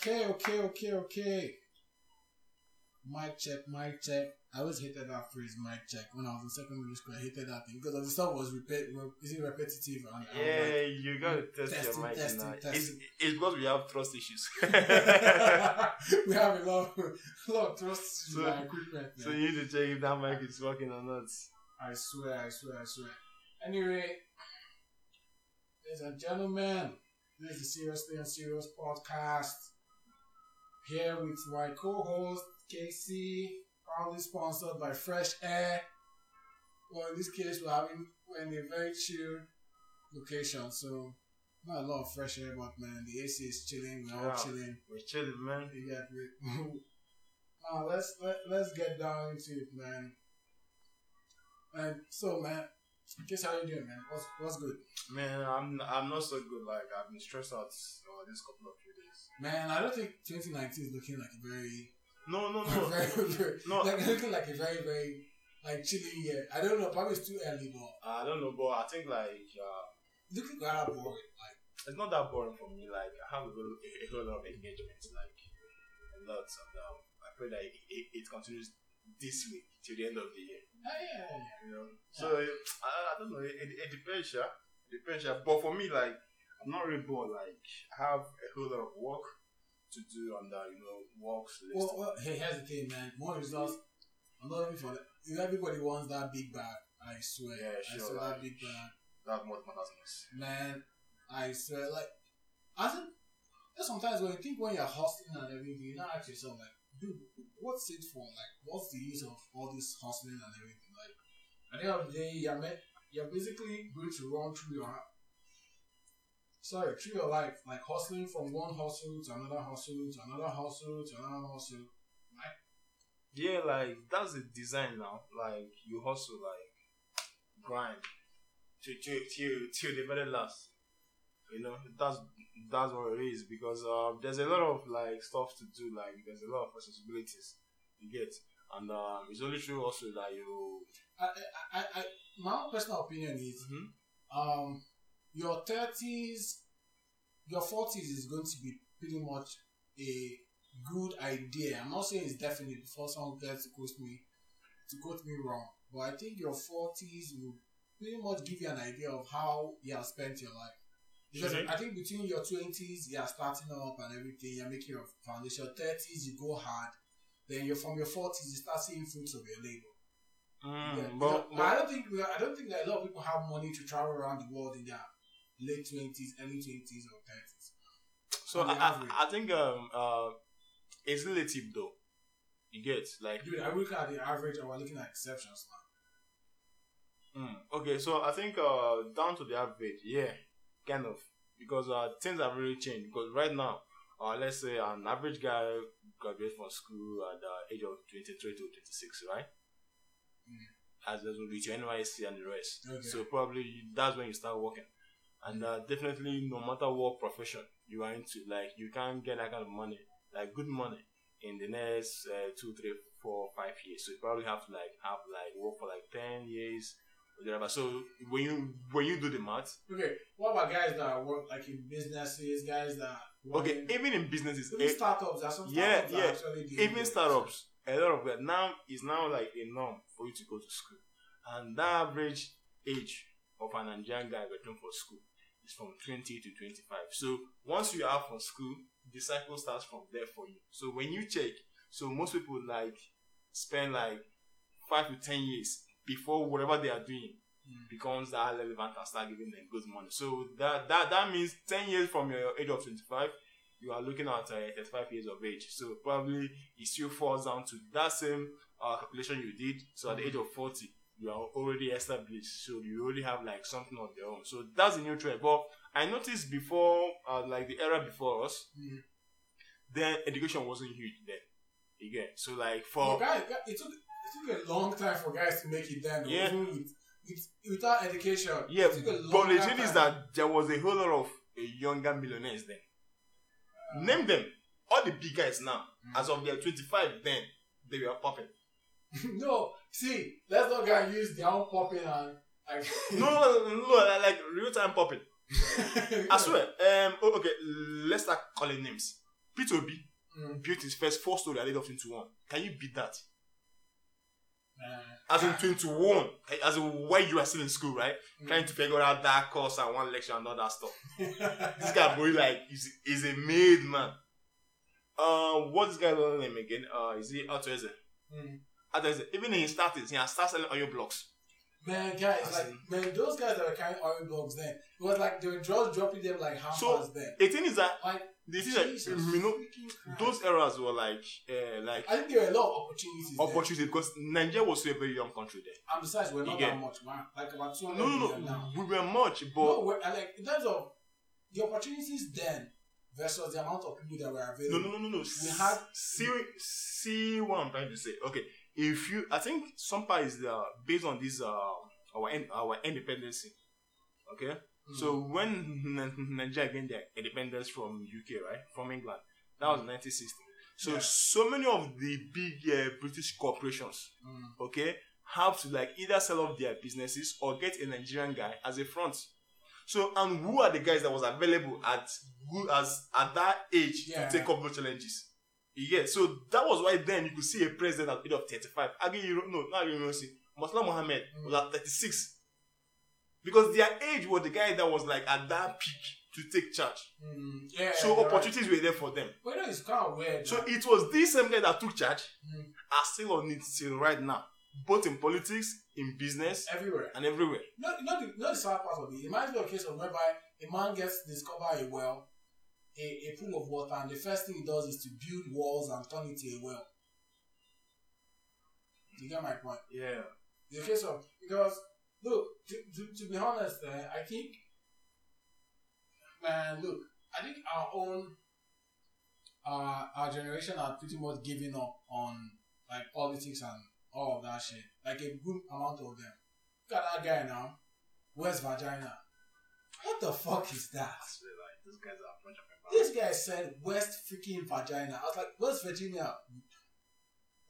Okay, okay, okay, okay. Mic check, mic check. I always hated that phrase, mic check. When I was in secondary school, I hated that thing because the stuff was repeat, is it repetitive? And Yeah, like, you gotta test testing, your mic testing, now. testing. It's, it's because we have trust issues. we have a lot, a lot of trust So- in our equipment. so you need to check if that mic is working or not. I swear, I swear, I swear. Anyway, ladies and gentlemen, this is the Seriously Unserious podcast. Here with my co-host KC, proudly sponsored by Fresh Air. Well, in this case, we're having we're in a very chill location, so not a lot of fresh air, but man, the AC is chilling. We're all chilling. We're chilling, man. You get me? now let's let, let's get down into it, man. And so, man, guess how you doing, man? What's what's good, Man, I'm I'm not so good. Like I've been stressed out uh, this couple of few days. man? I don't think 2019 is looking like a very, No, no, no. very, very No. like looking like a very, very like chilly year. I don't know, probably it's too early, but I don't know, but I think like uh, looking rather boring. Like, it's not that boring for me. Like I have a whole, a, a whole lot of engagements, like a lot, and um, I pray that it, it, it continues this week till the end of the year. ah, yeah, yeah, yeah. You know, so I, I don't know. It, it, depends, yeah. It depends, yeah. But for me, like I'm not really bored. Like I have a whole lot of work to do on the you know works list. Well, well, hey, here's the thing, man. More results. I'm not looking for that. If everybody wants that big bag. I swear. Yeah, I sure, swear that big bag. that what matters. Man, I swear, like, I think sometimes when you think when you're hustling and everything, you not ask yourself, like, dude, what's it for? Like, what's the use of all this hustling and everything? Like, at the end of the day, you're, met, you're basically going to run through your, sorry, through your life, like hustling from one hustle to another hustle to another hustle to another hustle. right? Yeah, like that's the design now. Like you hustle, like grind to to to to the very last. You know, that's that's what it is because um, there's a lot of like stuff to do. Like there's a lot of responsibilities you get, and um, it's only true also that you. I, I, I, my own personal opinion is Mhm. um, your thirties, your forties is going to be pretty much a good idea. I'm not saying it's definite before someone gets to quote me to quote me wrong, but I think your forties will pretty much give you an idea of how you have spent your life. Because. I think between your twenties, you are starting up and everything, you're making your foundation. Thirties, you go hard. Then you're from your forties, you start seeing fruits of your labor. Mm, Yeah, but, because I don't think we- I don't think that a lot of people have money to travel around the world in their late twenties, early twenties, or thirties. so I, I. I think um uh it's relative though. You get like Dude, are we looking at the average or we're looking at exceptions now? Mm, okay, so I think uh, down to the average, yeah, kind of, because uh, things have really changed. Because right now, uh, let's say an average guy graduates from school at the age of 23 to 26, right? As as with your NYSC and the rest. Okay. So probably that's when you start working. And uh, definitely, no matter what profession you are into, like you can't get that kind of money, like good money, in the next uh, two, three, four, five years. So you probably have to like have like work for like ten years, whatever. So when you when you do the math, Okay, what about guys that work like in businesses, guys that work okay, in, even in businesses, even eh, startups, there's some yeah, startups yeah, actually even startups, a lot of that now is now like a norm for you to go to school, and the average age of an Nigerian guy returning for school is from 20 to 25. So once you are from school, the cycle starts from there for you. So when you check, so most people like spend like five to ten years before whatever they are doing Mm. becomes that relevant and start giving them good money. So that that that means ten years from your age of 25, you are looking at uh, 35 years of age. So probably it still falls down to that same uh, calculation you did. So at the age of 40, you are already established. So you already have like something of your own. So that's the new trend. But I noticed before, uh, like the era before us, Mm. then education wasn't huge then. Again, so like For guys, it took it took a long time for guys to make it then. Yeah. With, with, without education. yeah, it took a long but the thing is that there was a whole lot of uh, younger millionaires then. Uh, Name them. All the big guys now, Mm. as of their 25, then they were popping. no, see, let's not go and use their own popping and like. No, no, no, no, like- real time popping. I swear. Um. oh, okay. Let's start calling names. Peter Obi Mm. built his first four story the age of 21. Can you beat that? Nah. As in 21, as in when you are still in school, right? Mm. Trying to figure out that course and one lecture and all that stuff. this guy, boy, like, is is a made man. Uh, what's this guy's name again? Uh, is he Altoese? Mm. Even in his starters, he has started selling oil blocks. Man, guys, like man, those guys that were carrying oil blocks then, it was like they were just dropping them like half So, past then. The thing is that Like the thing is that you know those eras were like uh, like I think there were a lot of opportunities. there. opportunity because Nigeria was still a very young country then. And besides, we're not that much, man. Like about two hundred No, no, million now. We were much, but no, we're, like in terms of the opportunities then versus the amount of people that were available. no, no, no, no, no. We had- see, see what I'm trying to say. Okay, if you, I think some part is uh, based on this uh our our independence. Okay, Mm. so when N- Nigeria gained their independence from UK, right, from England, that was 1960. So Yeah. so many of the big uh, British corporations, Mm. okay, have to like either sell off their businesses or get a Nigerian guy as a front. So and who are the guys that was available at good as at that age Yeah. to take up those challenges? You get so that was why then you could see a president at the age of 35. Agi Euro, no, not Ironsi. Murtala Mohammed was at 36. Because their age was the guy that was like at that peak to take charge. Mm. Yeah. So you're right. opportunities were there for them. But you know, it's kind of weird. So man. it was this same guy that took charge Mm. are still on it till right now. Both in politics, in business, everywhere. and everywhere. No, not the, not the sad part of it. It reminds me of a case of whereby a man gets to discover a well, a, a pool of water, and the first thing he does is to build walls and turn it to a well. You get my point? Yeah. The case of because look, to, to, to be honest, uh, I think, man, look, I think our own, uh, our generation are pretty much giving up on like politics and all of that shit. Like a good amount of them. Look at that guy now, Where's vagina? What the fuck is that? That's really like these guys are a bunch of This guy said West freaking Virginia. I was like, West Virginia.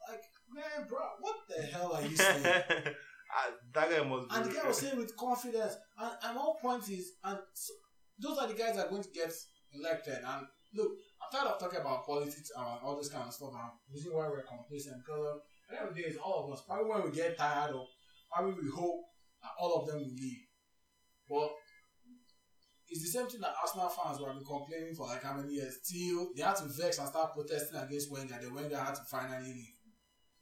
Like, man, bro, what the hell are you saying? Ah, that guy must be. And the guy was saying with confidence. And, and one point is, and so, those are the guys that are going to get elected. And look, I'm tired of talking about politics and all this kind of stuff. And reason why we're complacent. Because at the end of the day, it's all of us. Probably when we get tired of, probably we hope that all of them will leave. But it's the same thing that Arsenal fans who have been complaining for like how many years. Till they had to vex and start protesting against Wenger. Then Wenger had to finally leave.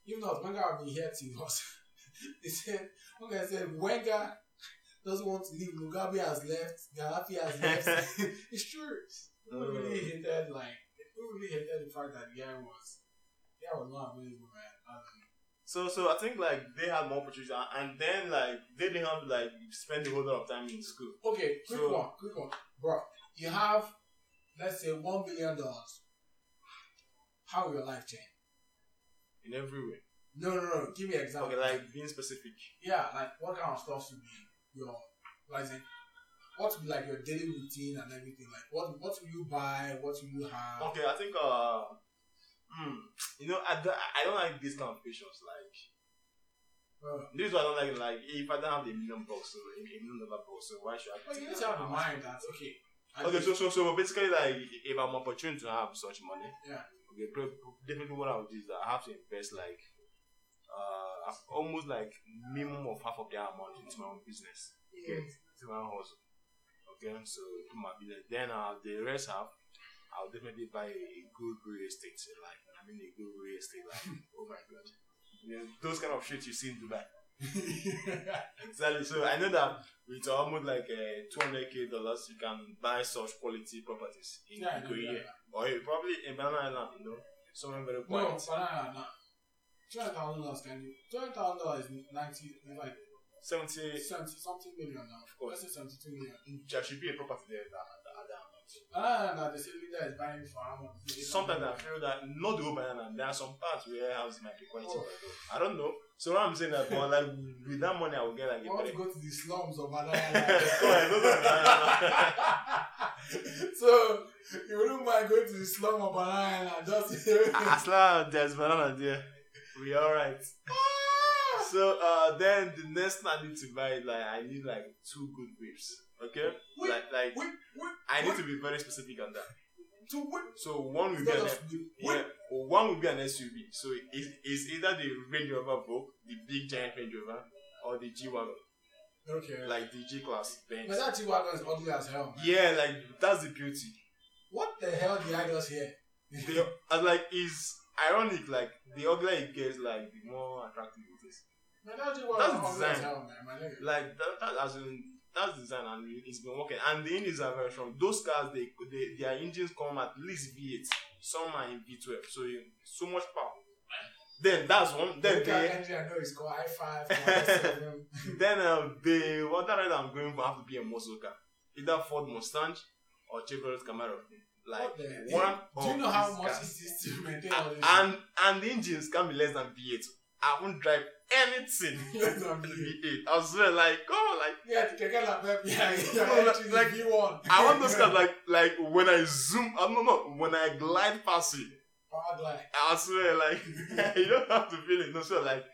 Even though Wenger had been here till us. they said Wenger said Wenger doesn't want to leave. Mugabe has left. Gaddafi has left. it's true. People really oh. hated like people really hated the fact that the guy was the guy was not available, man. So, so I think like they had more opportunities, and- then like they didn't have to like spend a whole lot of time in school. okay, quick So- one, quick one, bro. You have let's say one billion dollars. How will your life change? in every way. No, no, no. Give me an example. Okay, like being specific. yeah, like what kind of stuff should be your like what would be like your daily routine and everything? Like what what will you buy? What will you have? Okay, I think uh, hmm, you know, I, don't- I don't like these kind of questions. Like Uh, this is what I don't like. Like if I don't have the million bucks, so a million dollar box, so why should I? well, you need to have in mind that okay. Okay, so so so basically, like if I'm opportune to have such money, Yeah. Okay, definitely what I would do is that I have to invest like uh almost like minimum of half of that amount into my own business. Okay, into my own hustle. Okay, so to my business. Then uh the rest half, I'll definitely buy a, a good real estate. Like I a real estate. Like oh my god, you know, those kind of shit you see in Dubai. Exactly. So I know that with almost like uh, 200k dollars, you can buy such quality properties in yeah, know, yeah. Or probably in Banana Island, you know, somewhere very No, quiet. banana, no. Two hundred thousand dollars can you? Two hundred thousand dollars is ninety, like 70, seventy something million now. Of course. let's say seventy-two million. there should be a property there that, that, that, the that leader is buying for how much? Sometimes I feel that not the whole banana, there are some parts where houses might be quite Oh. I don't know. So what I'm saying that, but like with that money, I will get like I want to go to the slums of banana. Go ahead, go to so you wouldn't mind going to the slum of banana and just. As long as there's banana there, we alright. So uh, then the next thing I need to buy, like I need like two good whips. Okay, Whip, like like Wait, wait, I need to be very specific on that. to win. So one will be an of yeah, one will be an SUV. So it's, it's either the Range Rover Vogue, the big giant Range Rover, or the G wagon, Okay. like the G class Benz. but that G-Wagon is ugly as hell. man. Yeah, like that's the beauty. What the hell did I just hear? They, like it's ironic. Like the uglier it gets, like the more attractive it is. Man, that G-Wagon That's is ugly as design. hell, man. Like that, that as in that's design and it's been working. And the engines are very strong. Those cars, they, they their engines come at least V8. Some are in V12, so you, so much power. Then that's one. Then the they, engine, I know it's called i5, i7. then uh, the what ride I'm going for have to be a muscle car, either Ford Mustang or Chevrolet Camaro. Like one. Do you know how much cars. it is to maintain all this? And and the engines can be less than V8. I won't drive anything Less than to V8. V8. I swear, like, oh, like Yeah, the Keke La Pepe, yeah, No, like- like, you want. I want those cars like like when I zoom. I don't know when I glide past it. Power glide. I swear, like you don't have to feel it. No, so like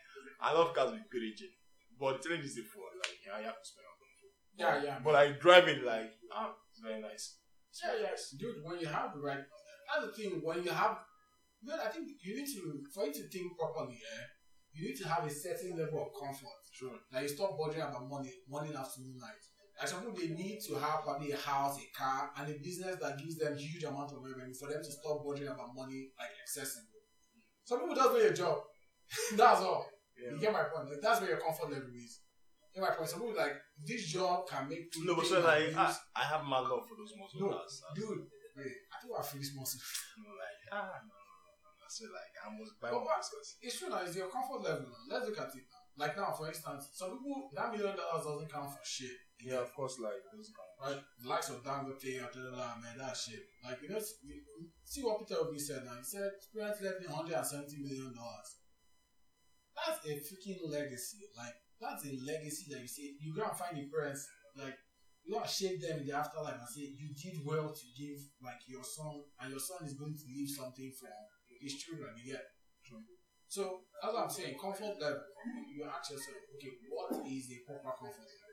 I love cars with good engine, but the challenge is the four. Like yeah, you have to spend on them. Yeah, yeah. But like driving, like ah, it's very nice. Yeah, yes, dude. When you have the right, that's the thing. When you have, dude, I think you need to for you to think properly. Yeah, you need to have a certain level of comfort. True. Like you stop bothering about money, morning, afternoon, night. Like some people, they need to have probably a house, a car, and a business that gives them huge amount of revenue for them to stop bothering about money like excessively. Some people just need a job. that's all. You get my point. Like, that's where your comfort level is. You get my point. Some people like this job can make No, but so like I. I have my love for those muscle No. I- dude, wait, I think I finished most. you know, like ah, no, no, no, no. So like I must buy But one what- of those cars. It's true now, it's your comfort level. Let's look at it now. Like now, for instance, some people that million dollars doesn't count for shit. Yeah, of course, like those cars. Right? The likes of Dangote, Abdullah, man, that shit. Like, you know, s- you- you see what Peter Obi said now. He said, parents left me $170 million. That's a freaking legacy. Like, that's a legacy that you see. you and find your parents, like, you gotta shake them in the afterlife and say, you did well to give, like, your son, and your son is going to leave something for his children. You get? So, as I'm saying, comfort level, you ask yourself, okay, what is a proper comfort level?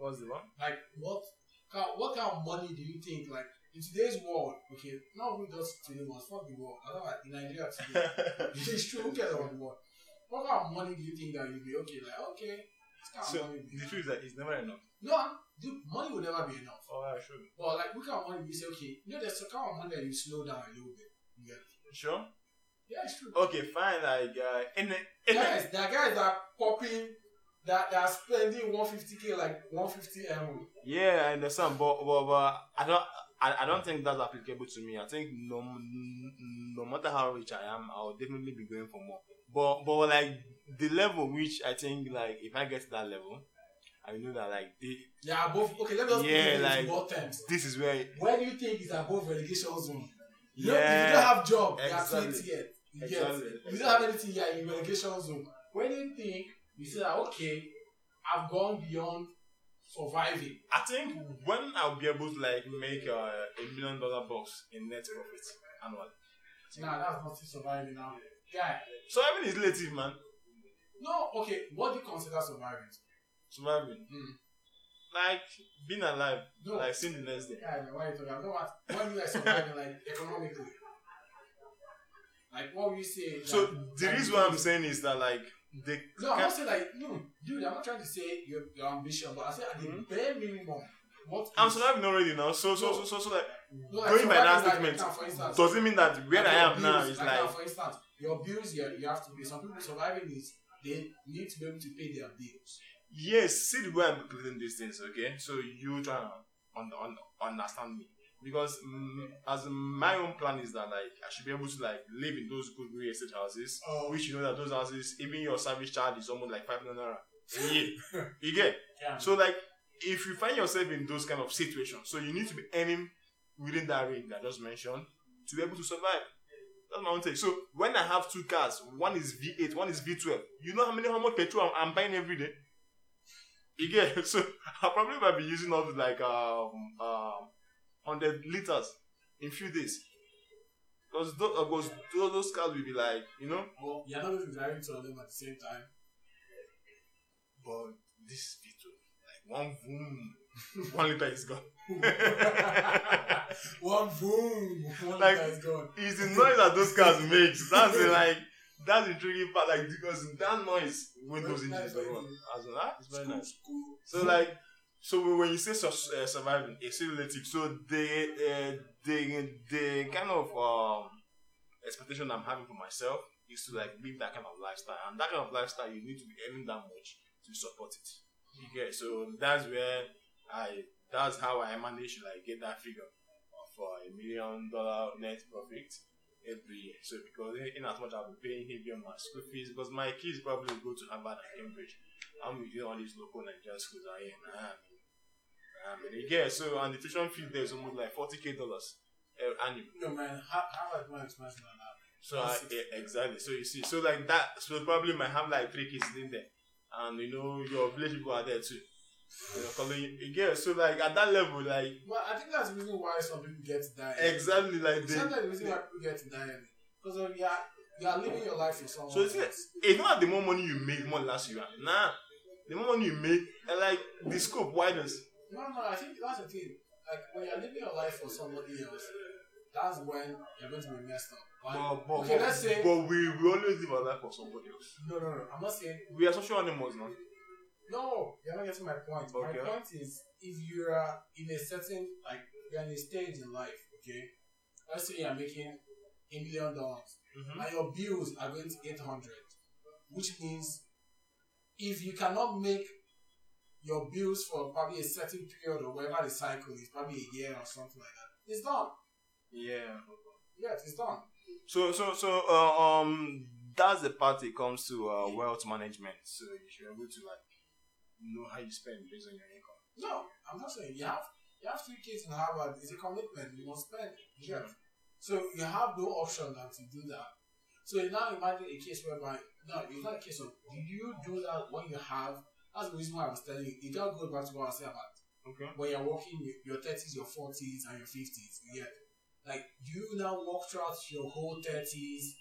What's the one? Like what kind what kind of money do you think like in today's world, okay, not even just today world, fuck the world. I don't like in Nigeria today. it's true, who cares about the world? What kind of money do you think that you'll be okay? Like, okay, kind so of money. the truth is that it's never enough. No, dude, money will never be enough. Oh, yeah, sure. But like what kind of money you say, okay, you know there's a kind of money that you slow down a little bit. You? Sure. Yeah, it's true. Okay, fine. Like uh, in the, in the, Guys, are guys that are popping that that are spending 150k like 150 m. Yeah, I understand, but, but, but I don't. I, I don't think that's applicable to me. I think no no matter how rich I am, I'll definitely be going for more. But but like the level which I think like if I get to that level, I know that like the, Yeah, above. Okay, let me just Yeah, like- terms. this is where Where do you think is above relegation zone? You yeah if you don't have job, you are Exactly. 20 yet. You get. Exactly. You don't have anything, you are in relegation zone. When you think you say that okay, I've gone beyond surviving? I think when I'll be able to like make uh, a million dollar box in net profit annually. Nah, that's not surviving now. Guy, Surviving is relative, man. no, okay, what do you consider surviving? Surviving, Hmm. Like being alive, No. like seeing the next day. Yeah, man, why are you talking about? No, what, what do you like surviving, like, economically? Like, what you say? So the like, reason why I'm saying is that like the No, I'm not saying like no, dude. I'm not trying to say your, your ambition, but I say at the Mhm. bare minimum, what I'm is- surviving already now. So so No. so so, so like no, like, going by that like, statement instance, doesn't mean that where like I am now bills, is now, like for instance, your bills you, you have to pay. Some people surviving is they need to be able to pay their bills. Yes, see the way I'm putting these things, okay? So you try to un- un- understand me. Because mm, as my own plan is that like I should be able to like live in those good real estate houses, Oh, which you know that those houses, even your service charge is almost like five naira you get? yeah. So like if you find yourself in those kind of situations, so you need to be earning within that range that I just mentioned to be able to survive. That's my own take. So when I have two cars, one is V8, one is V12, you know how many how much petrol I'm, I'm buying every day? You get so I probably might be using up like um um hundred liters in few days. Because those, because those, those cars will be like, you know, well, you're not be driving two of them at the same time. but this is V12, like one boom, one liter is gone. one boom, one Like- liter is gone. It's the noise that those cars make. That's the, like that's the tricky part. Like because that noise with those engines, nice. As in, ah, it's very School, nice. school. So like, so when you say uh, surviving, it's still relative. So the uh, the the kind of um expectation I'm having for myself is to like live that kind of lifestyle, and that kind of lifestyle you need to be earning that much to support it. Get so that's where I that's how I manage to like get that figure of uh, a million dollar net profit every year. So because in, as much I'll be paying heavy on my school fees because my kids probably go to Harvard and Cambridge. I'm with all these local Nigerian schools are here. Nah, I mean, yeah, so and the tuition fee there is almost like forty k dollars uh, annually. No man, how how are more expensive than that? So I, exactly. So you see, so like that. So probably might have like three kids in there, and you know your village people are there too. You know, calling you. Yeah, so like at that level, like Well, I think that's the reason why some people get to die. exactly like they. Sometimes the reason why people get to die early. because of are you are living your life for someone. So it's else. it's not the more money you make, more last you are. Nah, the more money you make, and like the scope widens. No, no, I think that's the thing. Like when you're living your life for somebody else, that's when you're going to be messed up. Like, But, but, okay, but, let's say but we, we always live our life for somebody else. no, no, no. I'm not saying We are social animals now. No. You're not getting my point. Okay. My point is if you are in a certain like you're in a stage in life, okay. Let's say you're making a million dollars Mm-hmm. and your bills are going to eight hundred, which means if you cannot make your bills for probably a certain period or whatever the cycle is, probably a year or something like that, it's done. Yeah. Yes, it's done. So so so uh, um that's the part it comes to uh, wealth management. So you should be able to like know how you spend based on your income. No, I'm not saying you have you have three kids in Harvard. It's a commitment. You must spend. Yeah. So you have no option than to do that. So now imagine a case whereby no, it's not a case of do you do that when you have. That's the reason why I was telling you. It just goes back to what I said about Okay. when you're working your thirties, your forties, and your fifties. Yeah. Like you now walk throughout your whole thirties,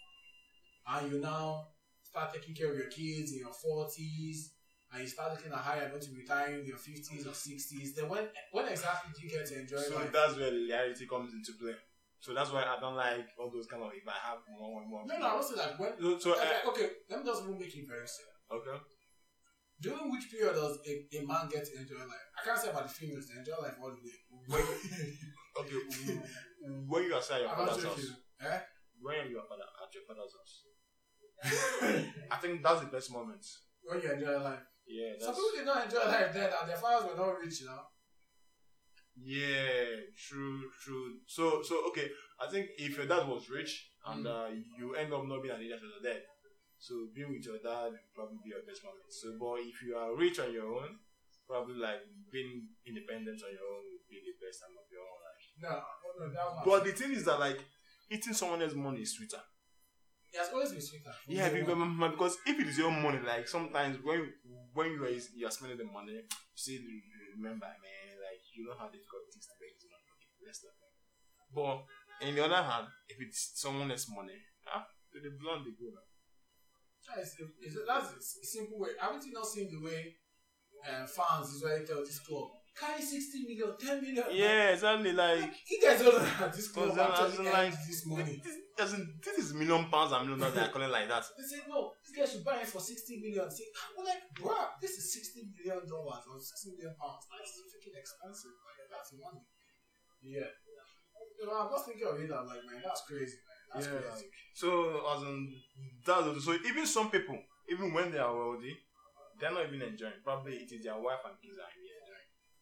and you now start taking care of your kids in your forties, and you start looking at how you're going to retire in your fifties or sixties. Then when when exactly do you get to enjoy So life? that's where reality comes into play. So that's why I don't like all those kind of if I have more one more. No, no, I was like when. So, so okay, uh, okay, let me just make it very simple. okay. During which period does a, a man get to enjoy life? I can't say about the females, they enjoy life all the way. Okay. when you are at your I'm father's house. Eh? when you are father at your father's house, I think that's the best moment. when you enjoy life. Yeah. Some people did not enjoy life then, and their fathers were not rich, you know. Yeah, true, true. So, so okay. I think if your dad was rich and Mm. uh, you end up not being an idiot your dad, so being with your dad will probably be your best moment. So, but if you are rich on your own, probably like being independent on your own will be the best time of your own life. No, no, no, But the thing is that like eating someone else's money is sweeter. It has always been sweeter. Yeah, because, one. because if it is your money, like sometimes when when you are you are spending the money, you say remember, man, like you know how difficult it is to make this money. Okay, let's not. But in the other hand, if it's someone else's money, ah, to the blonde they go now. It's, that's a simple way. Haven't you not seen the way uh, fans usually tell this club, carry 60 million, 10 million? Yeah, exactly. Like You guys don't that this club actually like, this money. this, doesn't this is million pounds and million dollars they are calling like that. They say, no, this guy should buy it for 60 million. Say, I'm like, bruh, this is 60 million dollars or 60 million pounds. That's freaking expensive. Like, that's money. Yeah. You know, I'm just thinking of it, I'm like, man, that's crazy, man. That's Yeah, crazy. So as in that's so even some people, even when they are wealthy, they're not even enjoying. Probably it is their wife and kids are.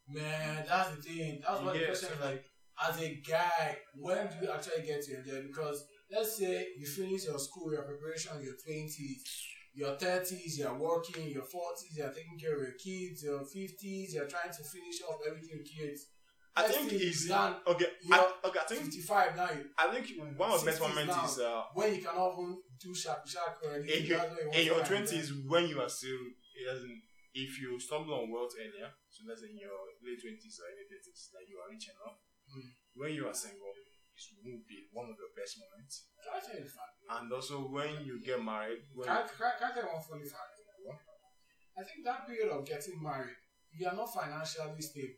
Man, that's the thing. That's what the Yeah, question is like. As a guy, when do you actually get to enjoy? Because let's say you finish your school, your preparation, your twenties, your thirties, you're working, your forties, you're taking care of your kids, your fifties, you're trying to finish off everything with kids. I Let's think say it's you land okay. I, okay, I think fifty-five now. You, I think one of the best 60s moments now. is uh, when you cannot even do or anything. in your that's when you want in to your find twenties when you are still it doesn't if you stumble on wealth earlier, so let's in your late twenties or early thirties, like you are rich enough, Mm. when you are single, it will be one of the best moments. Can I tell you fact? And also when you get married, when Can I, can, I, can I tell you one funny fact? I think that period of getting married, you are not financially stable.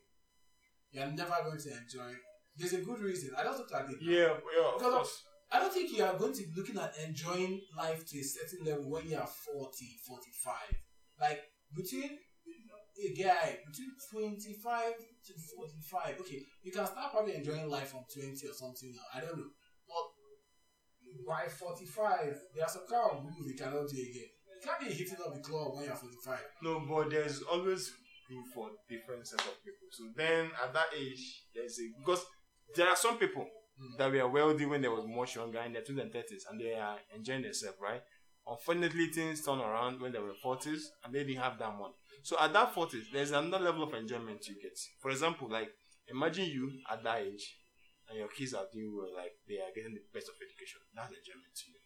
you're never going to enjoy. There's a good reason. I don't think I did. Yeah, yeah, Because of- course. I don't think you are going to be looking at enjoying life to a certain level when you are 40, 45. Like between a guy between 25 to 45, okay, you can start probably enjoying life from 20 or something now. I don't know. But by 45, there are some kind of moves you cannot do again. You can't be hitting up the club when you're 45. No, but there's always room for different sets of people. So then at that age, there's a because there are some people Mm. that were wealthy when they was much younger in their twenties and thirties, and they are enjoying themselves, right? Unfortunately, things turn around when they were forties, and they didn't have that money. So at that forties, there's another level of enjoyment you get. For example, like imagine you at that age, and your kids are doing well, like they are getting the best of education. That's enjoyment to you.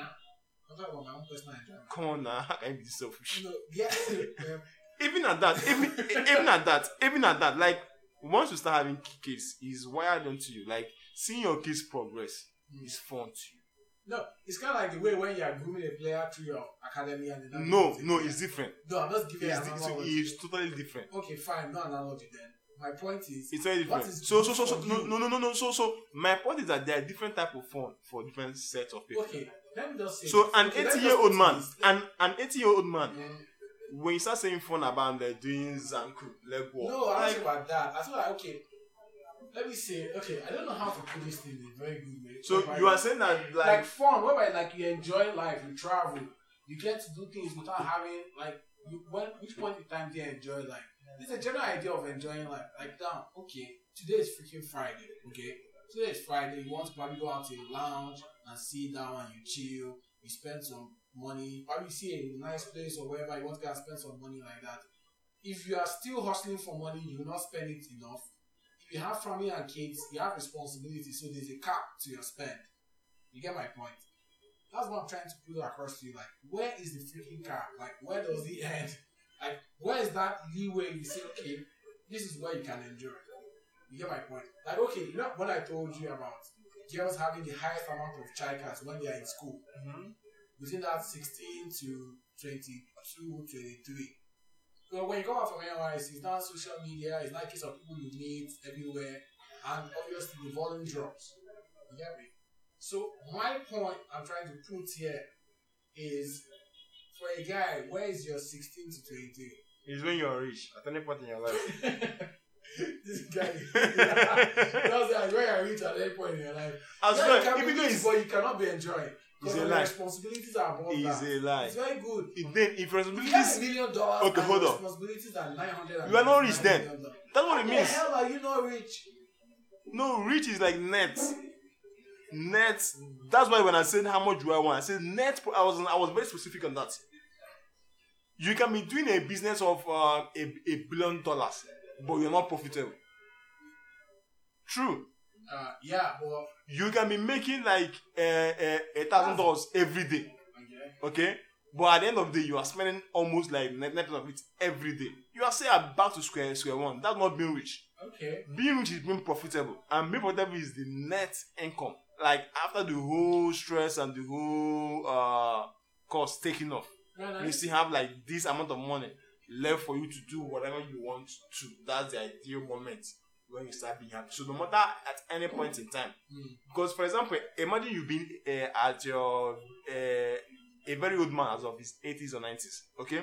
I'm talking about my own personal enjoyment. Come on now, how can you be selfish? No, yeah, um, even at that, even even at that, even at that, like once you start having kids, is wired onto you. Like seeing your kids progress is fun to you. No, it's kind of like the way when you're grooming a player through your academy and then No, no, it's different. No, I'm just giving It's, an analogy. it's totally different. Okay, fine, no analogy then. My point is, It's very different. is So so so, so no, you? no no no no so so my point is that there are different type of fun for different sets of people. okay, let me just say. So this. an Okay, let me 80 year old man, an an 80 year old man, Mm, when you start saying fun about them doing zanku, leg walk, No, I'm like, about that. I feel like okay. Let me say, okay, I don't know how to put this thing in a very good way. so Whereby- you are saying that like, like fun, whereby like you enjoy life, you travel, you get to do things without having like you, when which point in time do you enjoy life? This is a general idea of enjoying life. Like damn, okay, today is freaking Friday, okay? Today is Friday, you want to probably go out to a lounge and sit down and you chill, you spend some money, probably see a nice place or wherever you want to go and spend some money like that. If you are still hustling for money, you will not spend it enough. You have family and kids, you have responsibilities, so there's a cap to your spend. You get my point? That's what I'm trying to put across to you. Like, where is the freaking cap? Like, where does it end? Like, where is that leeway you say, okay, this is where you can enjoy? You get my point? Like, okay, you know when I told you about girls having the highest amount of child cards when they are in school, mm-hmm. within that 16 to 22, 23. So when you come out from NYSC, it's not social media, it's not case of people you meet everywhere, and obviously the volume drops. You get me? So my point I'm trying to put here is for a guy, where is your 16 to 20? it's when you're rich at any point in your life. this guy, that's like where you reach at any point in your life. As well, you can be rich, but you cannot be enjoying. Because a lie. responsibilities are above it's that. a lie. It's very good. If then if responsibilities. million dollars. Okay, hold on. Responsibilities are 900 You are not rich then. that's what it the hell are you not rich? No, rich is like net. Net. That's why when I said how much do I want, I said net. I was I was very specific on that. You can be doing a business of uh, a a billion dollars, but you're not profitable. True. Uh, yeah, but You can be making like uh, uh, a thousand dollars every day. okay. okay? But at the end of the day you are spending almost like net net of it every day. You are still back to square square one. That's not being rich. Okay. being rich is being profitable. And being profitable is the net income. Like after the whole stress and the whole uh cost taken off No, no, you still have like this amount of money left for you to do whatever you want to. That's the ideal moment when you start being happy. So no matter at any point in time Mm. because for example imagine you being uh, at your uh, a very old man as of his 80s or 90s okay?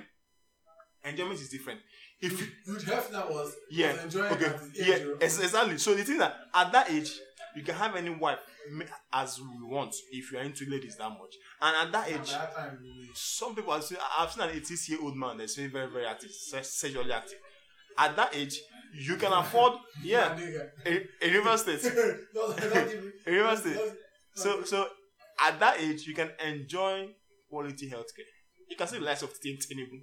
Enjoyment is different. If you have that was, yeah was enjoying okay. at his age. yeah you exactly. So the thing that at that age you can have any wife as you want if you're into ladies that much. And at that At age that time, really. some people are i've seen an 80 year old man that's very very very active sexually active. At that age you can afford yeah a, a river state Don't- don't give me- A river state. So so at that age you can enjoy quality healthcare. You can see the likes of Tim Tinubu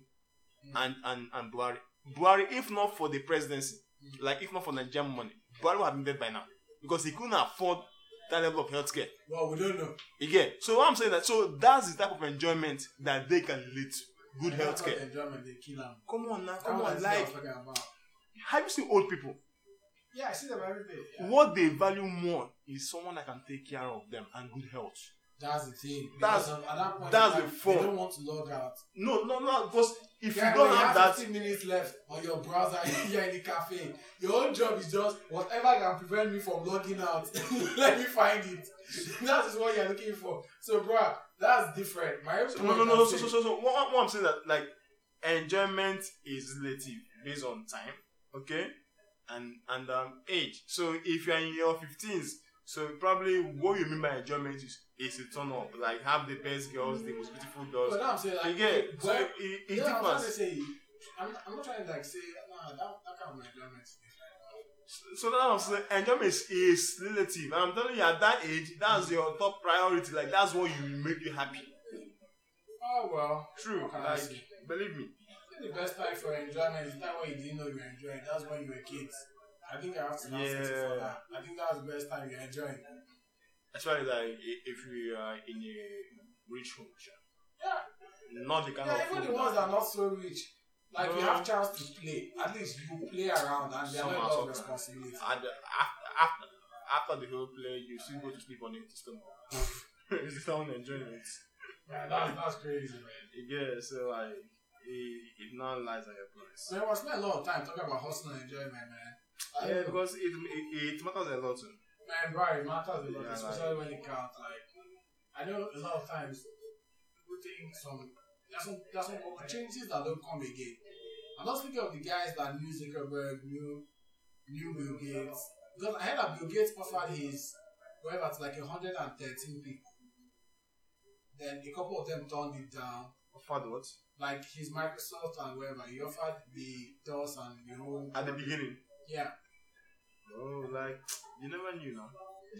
mm. and and and Buhari. Buhari, if not for the presidency, mm. like if not for Nigerian money, Buhari would have been dead by now because he couldn't afford that level of healthcare. Well, we don't know. Again, so what I'm saying that so that's the type of enjoyment that they can lead to. Good healthcare. enjoyment they kill him. Come on now, come on. Like. Have you seen old people? Yeah, I see them every day. Yeah. What they value more is someone that can take care of them and good health. That's the thing. That's- Because at that point, that's the fun. They don't want to log out. No, no, no. Because if Yeah, you don't when have that, 15 minutes left on your browser, you're in the cafe. Your whole job is just whatever can prevent me from logging out. Let me find it. that is what you're looking for. So, bro, that's different. My So, no, no, no. So, so, so, so what, what I'm saying that like enjoyment is relative based on time, okay, and and um age. So if you're in your 15s, so probably what you mean by enjoyment is is a turn up, like have the best girls, the most beautiful But girls. now I'm saying, like, Again, so it, it yeah, I'm trying to say, I'm, I'm not trying to like say, nah, that, that kind of enjoyment is. So that I'm saying enjoyment is, is relative. I'm telling you, at that age, that's your top priority. Like that's what you make you happy. Oh, well. True. What can I Like believe me. The best time for enjoyment is that when you didn't know you were enjoying. That's when you were kids. I think I have to now settle for that. I think that's the best time you're enjoying. Especially like if you are in a rich home. Yeah. not the kind Yeah, of even the ones that- are not so rich. Like you have chance to play. At least you play around and there's Some not a are lot of responsibility. And uh, after, after, after the whole play, you still go to sleep on the stomach. it's the enjoying it. Man, that's, that's crazy, man. Yeah, so like, it, it now lies on your place. So I spent a lot of time talking about hustle and enjoyment, man. I Yeah, because it, it, it matters a lot too. Man, bro, it matters a lot, Yeah, especially when it counts. Like, I know a lot of times people think some there's some there's some opportunities that don't come again. I'm not speaking of the guys that knew Zuckerberg, knew knew Bill Gates. Because I heard that Bill Gates offered his whatever to like 113 people. Then a couple of them turned it down. Offered what? Like his Microsoft and whatever, he offered the DOS and the whole At the beginning. Yeah. Oh, like, you never knew now.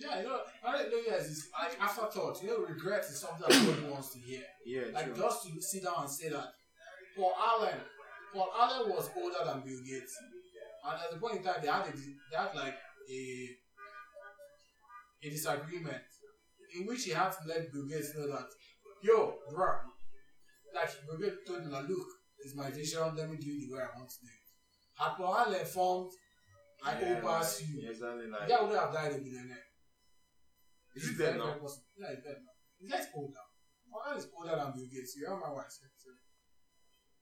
Yeah, you know, I don't know, yes, it's like afterthought. You know, regret is something that nobody wants to hear. Yeah, Like true. just to sit down and say that Paul Allen, Paul Allen was older than Bill Gates, and at the point in time they had a, they had like a a disagreement in which he had to let Bill Gates know that, yo, bruh, like Gates told him look, it's my vision, let me do it the way I want to do it. Had Paul Allen formed, I yeah, overpass you. Yeah, exactly. Like, guy would have died a millionaire. is he dead now? Yeah, he's dead now. The guy's old now. Paul is older than Bill Gates. You know my wife said. So,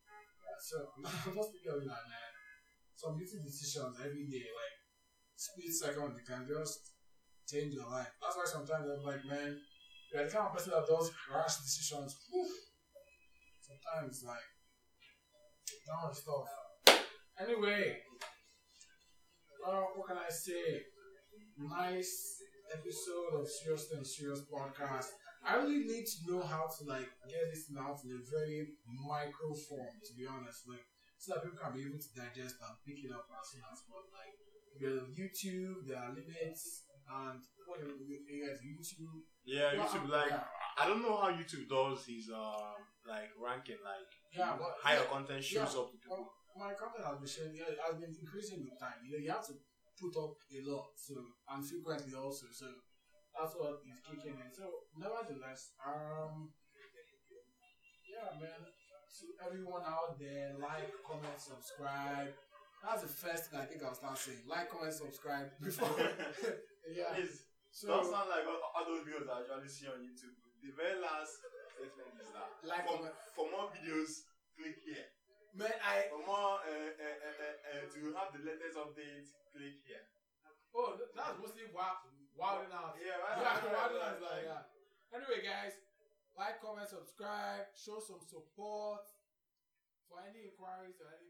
yeah, so I'm just thinking of it like, man, some little decisions every day, like split second, they can just change your life. That's why sometimes I'm like, man, you're the kind of person that does rash decisions. Sometimes, like, down stuff. Anyway, well, what can I say? Nice episode of Seriously Unserious podcast. I really need to know how to like get this out in a very micro form, to be honest, like so that people can be able to digest and pick it up as soon as possible. Like with YouTube, there are limits, and what you guys YouTube? Yeah, YouTube, like, yeah. I don't know how YouTube does his, um, like, ranking, like, Yeah, but higher yeah, content shows yeah. up to people. My content has been sharing, yeah, has been increasing with time. You know, you have to put up a lot, so and frequently also. So that's what is kicking in. So nevertheless, um, yeah, man. To everyone out there, like, comment, subscribe. That's the first thing I think I'll start saying. Like, comment, subscribe before. yeah. Please, So don't sound like all, all those videos I usually see on YouTube. The very last statement is that Like, for, comment. for more videos, click here. man, I For more, uh, uh, uh, uh, uh, to have the latest updates, click here. oh th- that's mostly wild, wilding out. Yeah, Yeah, right. wilding out like that. Anyway, guys, like, comment, subscribe, show some support. For any inquiries or any